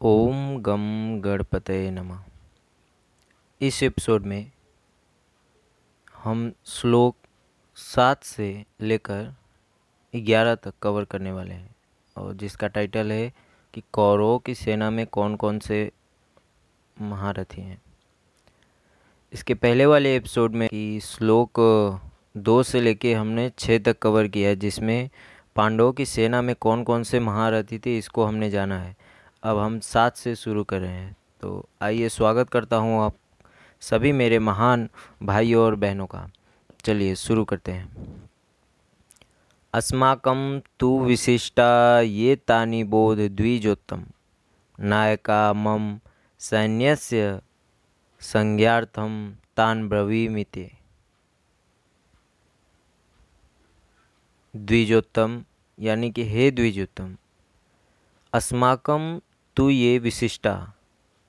ओम गम गणपतये नमः। इस एपिसोड में हम श्लोक सात से लेकर ग्यारह तक कवर करने वाले हैं और जिसका टाइटल है कि कौरवों की सेना में कौन कौन से महारथी हैं। इसके पहले वाले एपिसोड में कि श्लोक दो से लेके हमने छः तक कवर किया है, जिसमें पांडवों की सेना में कौन कौन से महारथी थे, इसको हमने जाना है। अब हम सात से शुरू कर रहे हैं। तो आइए स्वागत करता हूँ आप सभी मेरे महान भाइयों और बहनों का। चलिए शुरू करते हैं। अस्माकं तु विशिष्टा ये तानि बोध द्विजोत्तम। नायका मम सैन्यस्य संज्ञार्थम तान ब्रवीमिते। द्विजोत्तम यानी कि हे द्विजोत्तम अस्माकम तो ये विशिष्टा,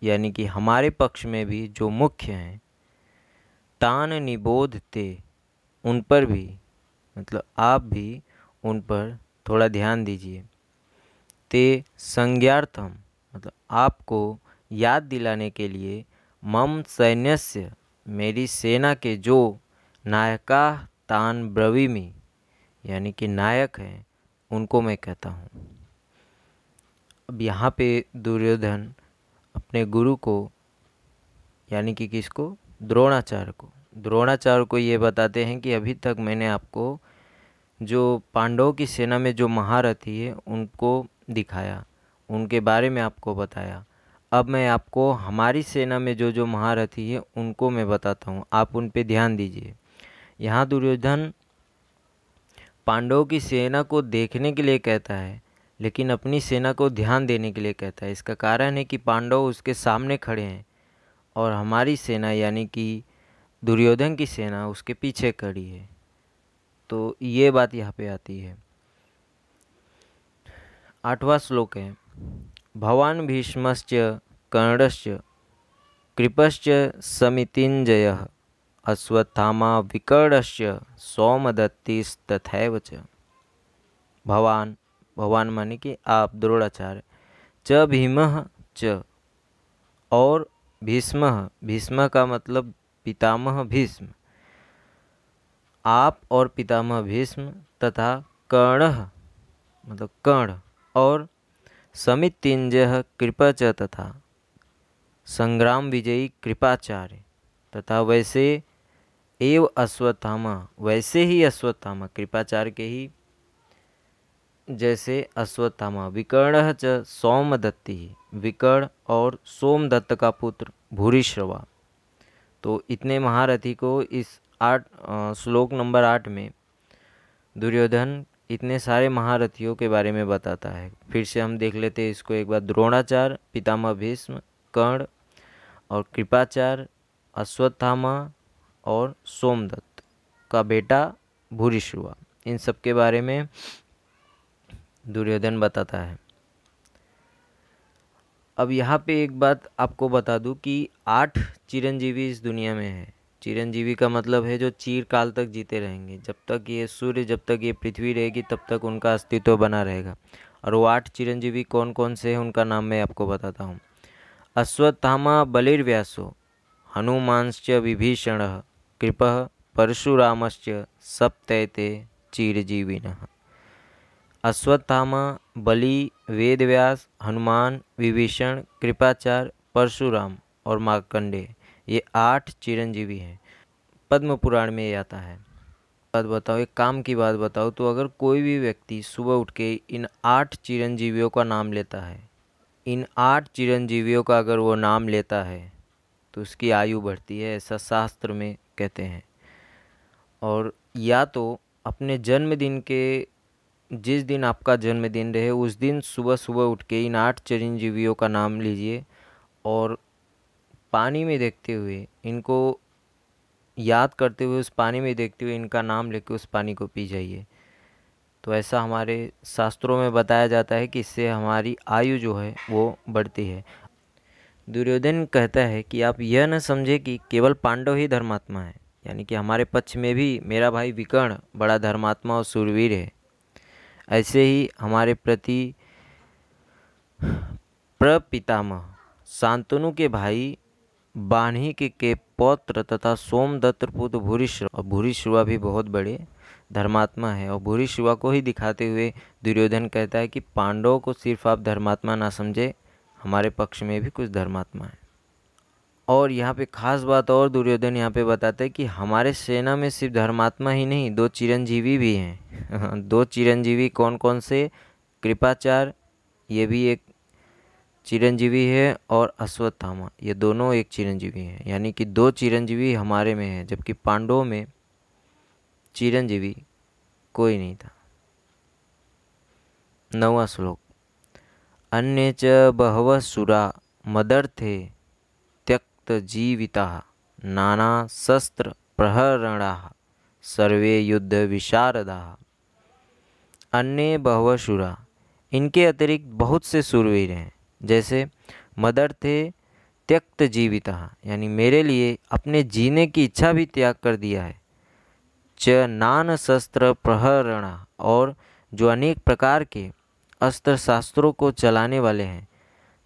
यानी कि हमारे पक्ष में भी जो मुख्य हैं, तान निबोध ते, उन पर भी मतलब आप भी उन पर थोड़ा ध्यान दीजिए। ते संज्ञार्थम मतलब आपको याद दिलाने के लिए मम सैन्यस्य, मेरी सेना के जो नायका तान ब्रवीमी, यानी कि नायक हैं, उनको मैं कहता हूँ। अब यहाँ पे दुर्योधन अपने गुरु को, यानी कि किसको? द्रोणाचार्य को। द्रोणाचार्य को ये बताते हैं कि अभी तक मैंने आपको जो पांडवों की सेना में जो महारथी है, उनको दिखाया, उनके बारे में आपको बताया। अब मैं आपको हमारी सेना में जो जो महारथी है, उनको मैं बताता हूँ। आप उन पे ध्यान दीजिए। यहाँ दुर्योधन पांडवों की सेना को देखने के लिए कहता है लेकिन अपनी सेना को ध्यान देने के लिए कहता है। इसका कारण है कि पांडव उसके सामने खड़े हैं और हमारी सेना, यानी कि दुर्योधन की सेना, उसके पीछे खड़ी है। तो ये बात यहाँ पे आती है। आठवां श्लोक है, भवान भीष्मश्च कर्णश्च कृपश्च समितिंजय अश्वत्थामा विकर्णश्च सौमदत्तिस्तथैव च। भवान भगवान माने कि आप द्रोणाचार्य। च भीम च। और भीष्म। भीष्म का मतलब पितामह भीष्म। आप और पितामह भीष्म तथा कर्ण मतलब कर्ण और समितिंजय कृपा च तथा संग्राम विजयी कृपाचार्य तथा वैसे एव अश्वत्थामा। वैसे ही अश्वत्थामा। कृपाचार्य के ही जैसे अश्वत्थामा, विकर्ण च सोमदत्ति, विकर्ण और सोमदत्त का पुत्र भूरिश्रवा। तो इतने महारथी को इस आठ श्लोक नंबर आठ में दुर्योधन इतने सारे महारथियों के बारे में बताता है। फिर से हम देख लेते हैं इसको एक बार। द्रोणाचार्य, पितामह भीष्म, कर्ण और कृपाचार्य, अश्वत्थामा और सोमदत्त का बेटा भूरिश्रवा। इन सब के बारे में दुर्योधन बताता है। अब यहाँ पे एक बात आपको बता दूँ कि आठ चिरंजीवी इस दुनिया में है। चिरंजीवी का मतलब है जो चीर काल तक जीते रहेंगे। जब तक ये सूर्य, जब तक ये पृथ्वी रहेगी, तब तक उनका अस्तित्व बना रहेगा। और वो आठ चिरंजीवी कौन कौन से हैं, उनका नाम मैं आपको बताता हूँ। अश्वत्थामा बलिर्व्यासो, हनुमांश्च विभीषण, कृप परशुरामश्च सप्तैते चीरजीविन। अश्वत्थामा, बलि, वेदव्यास, हनुमान, विभीषण, कृपाचार्य, परशुराम और मार्कंडे ये आठ चिरंजीवी हैं। पद्म पुराण में ये आता है। बात बताओ, एक काम की बात बताओ तो अगर कोई भी व्यक्ति सुबह उठ के इन आठ चिरंजीवियों का नाम लेता है, इन आठ चिरंजीवियों का अगर वो नाम लेता है तो उसकी आयु बढ़ती है, ऐसा शास्त्र में कहते हैं। और या तो अपने जन्मदिन के जिस दिन आपका जन्मदिन रहे, उस दिन सुबह सुबह उठ के इन आठ चिरंजीवियों का नाम लीजिए और पानी में देखते हुए, इनको याद करते हुए, उस पानी में देखते हुए इनका नाम लेके उस पानी को पी जाइए। तो ऐसा हमारे शास्त्रों में बताया जाता है कि इससे हमारी आयु जो है, वो बढ़ती है। दुर्योधन कहता है कि आप यह न समझे कि केवल पांडव ही धर्मात्मा है, यानी कि हमारे पक्ष में भी मेरा भाई विकर्ण बड़ा धर्मात्मा और सुरवीर है। ऐसे ही हमारे प्रति प्रपितामह शांतनु के भाई बान्ही के, के पौत्र तथा सोमदत्त पुत्र भूरिश्रवा और भूरिश्रवा भी बहुत बड़े धर्मात्मा है। और भूरिश्रवा को ही दिखाते हुए दुर्योधन कहता है कि पांडवों को सिर्फ़ आप धर्मात्मा ना समझे हमारे पक्ष में भी कुछ धर्मात्मा है। और यहाँ पे खास बात और दुर्योधन यहाँ पे बताते हैं कि हमारे सेना में सिर्फ़ धर्मात्मा ही नहीं, दो चिरंजीवी भी हैं। दो चिरंजीवी कौन कौन से? कृपाचार, ये भी एक चिरंजीवी है, और अश्वत्थामा, ये दोनों एक चिरंजीवी हैं। यानी कि दो चिरंजीवी हमारे में हैं, जबकि पांडवों में चिरंजीवी कोई नहीं था। नवा श्लोक। अन्य च बहव सुरा मदर्थे त्यक्त जीविता नाना शस्त्र प्रहरणा सर्वे युद्ध विशारदा। अन्य बहव सुरा इनके अतिरिक्त बहुत से सुरवीर हैं, जैसे मदर थे त्यक्त जीविता यानी मेरे लिए अपने जीने की इच्छा भी त्याग कर दिया है। च नान शस्त्र प्रहरणा और जो अनेक प्रकार के अस्त्र शास्त्रों को चलाने वाले हैं,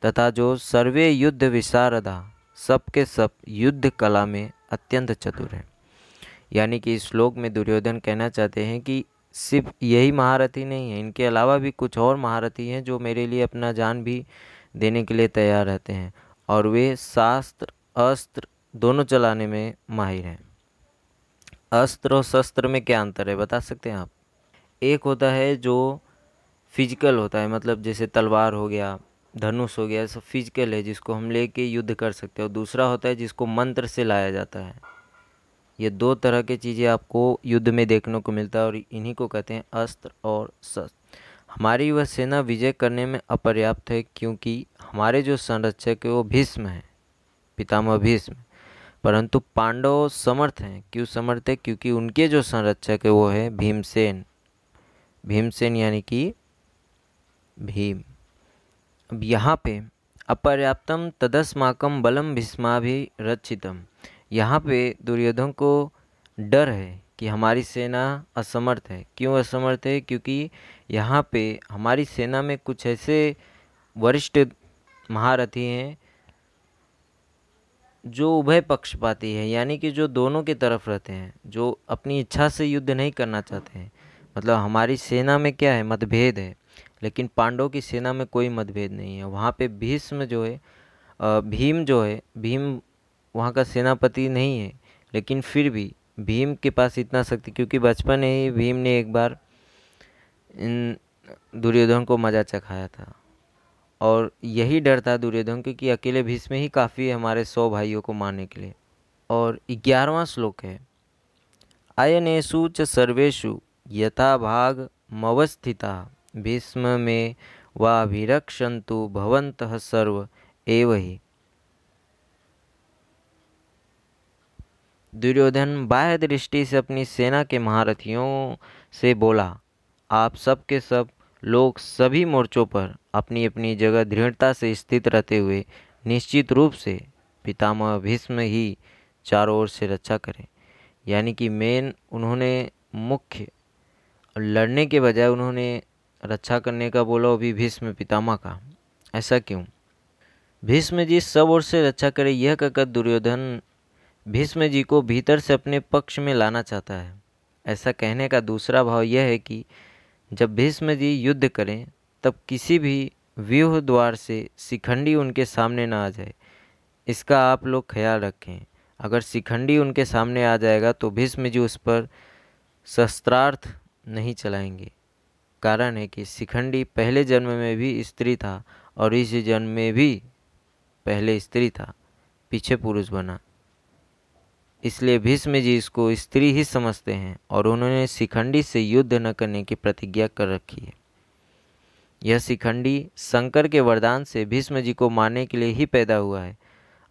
तथा जो सर्वे युद्ध विशारदा। सबके सब युद्ध कला में अत्यंत चतुर हैं। यानी कि इस श्लोक में दुर्योधन कहना चाहते हैं कि सिर्फ़ यही महारथी नहीं है, इनके अलावा भी कुछ और महारथी हैं जो मेरे लिए अपना जान भी देने के लिए तैयार रहते हैं और वे शास्त्र, अस्त्र दोनों चलाने में माहिर हैं। अस्त्र और शस्त्र में क्या अंतर है, बता सकते हैं आप? एक होता है जो फ़िज़िकल होता है मतलब जैसे तलवार हो गया धनुष हो गया सब फ़िज़िकल है जिसको हम लेके युद्ध कर सकते हैं। और दूसरा होता है जिसको मंत्र से लाया जाता है। ये दो तरह की चीज़ें आपको युद्ध में देखने को मिलता है और इन्हीं को कहते हैं अस्त्र और शस्त्र। हमारी वह सेना विजय करने में अपर्याप्त है क्योंकि हमारे जो संरक्षक है वो भीष्म हैं, पितामह भीष्म। परंतु पांडव समर्थ हैं। क्यों समर्थ है? क्योंकि उनके जो संरक्षक है वो है भीमसेन। भीमसेन यानी कि भीम। अब यहाँ पे अपर्याप्तम तदस्माकम बलम भीष्मा भी रक्षितम यहाँ पे दुर्योधन को डर है कि हमारी सेना असमर्थ है। क्यों असमर्थ है? क्योंकि यहाँ पे हमारी सेना में कुछ ऐसे वरिष्ठ महारथी हैं जो उभय पक्षपाती है, यानी कि जो दोनों के तरफ़ रहते हैं, जो अपनी इच्छा से युद्ध नहीं करना चाहते हैं। मतलब हमारी सेना में क्या है? मतभेद है। लेकिन पांडवों की सेना में कोई मतभेद नहीं है। वहाँ पे भीष्म जो है भीम जो है, भीम वहाँ का सेनापति नहीं है, लेकिन फिर भी भीम के पास इतना शक्ति, क्योंकि बचपन ही भीम ने एक बार इन दुर्योधन को मज़ा चखाया था। और यही डर था दुर्योधन को कि अकेले भीष्म ही काफ़ी है हमारे सौ भाइयों को मारने के लिए। और ग्यारहवा श्लोक है अयनेशु च सर्वेशु यथा भाग मवस्थिता। भीष्म में वाभिरक्षन्तु भवन्तः सर्व एव ही। दुर्योधन बाह्य दृष्टि से अपनी सेना के महारथियों से बोला, आप सब के सब लोग सभी मोर्चों पर अपनी अपनी जगह दृढ़ता से स्थित रहते हुए निश्चित रूप से पितामह भीष्म ही चारों ओर से रक्षा करें। यानी कि मेन उन्होंने मुख्य लड़ने के बजाय उन्होंने रक्षा करने का बोला वो भी भीष्म पितामह का। ऐसा क्यों? भीष्म जी सब ओर से रक्षा करें, यह कहकर दुर्योधन भीष्म जी को भीतर से अपने पक्ष में लाना चाहता है। ऐसा कहने का दूसरा भाव यह है कि जब भीष्म जी युद्ध करें, तब किसी भी व्यूह द्वार से शिखंडी उनके सामने ना आ जाए। इसका आप लोग ख्याल रखें। अगर शिखंडी उनके सामने आ जाएगा तो भीष्म जी उस पर शस्त्रार्थ नहीं चलाएँगे। कारण है कि शिखंडी पहले जन्म में भी स्त्री था और इस जन्म में भी पहले स्त्री था, पीछे पुरुष बना। इसलिए भीष्म जी इसको स्त्री ही समझते हैं और उन्होंने शिखंडी से युद्ध न करने की प्रतिज्ञा कर रखी है। यह शिखंडी शंकर के वरदान से भीष्म जी को मारने के लिए ही पैदा हुआ है।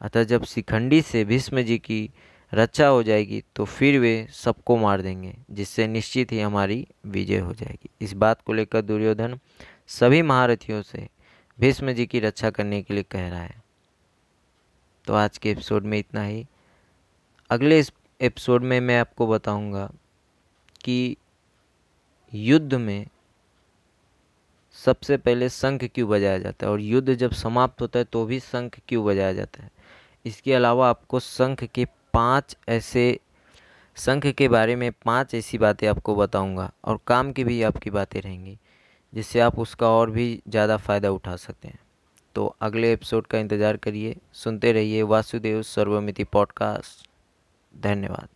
अतः जब शिखंडी से भीष्म जी की रक्षा हो जाएगी तो फिर वे सबको मार देंगे, जिससे निश्चित ही हमारी विजय हो जाएगी। इस बात को लेकर दुर्योधन सभी महारथियों से भीष्म जी की रक्षा करने के लिए कह रहा है। तो आज के एपिसोड में इतना ही। अगले एपिसोड में मैं आपको बताऊँगा कि युद्ध में सबसे पहले शंख क्यों बजाया जाता है, और युद्ध जब समाप्त होता है तो भी शंख क्यों बजाया जाता है? इसके अलावा आपको शंख के पाँच ऐसे शंख के बारे में पाँच ऐसी बातें आपको बताऊँगा और काम की भी आपकी बातें रहेंगी, जिससे आप उसका और भी ज़्यादा फ़ायदा उठा सकते हैं। तो अगले एपिसोड का इंतज़ार करिए, सुनते रहिए वासुदेव सर्वमिति पॉडकास्ट। धन्यवाद।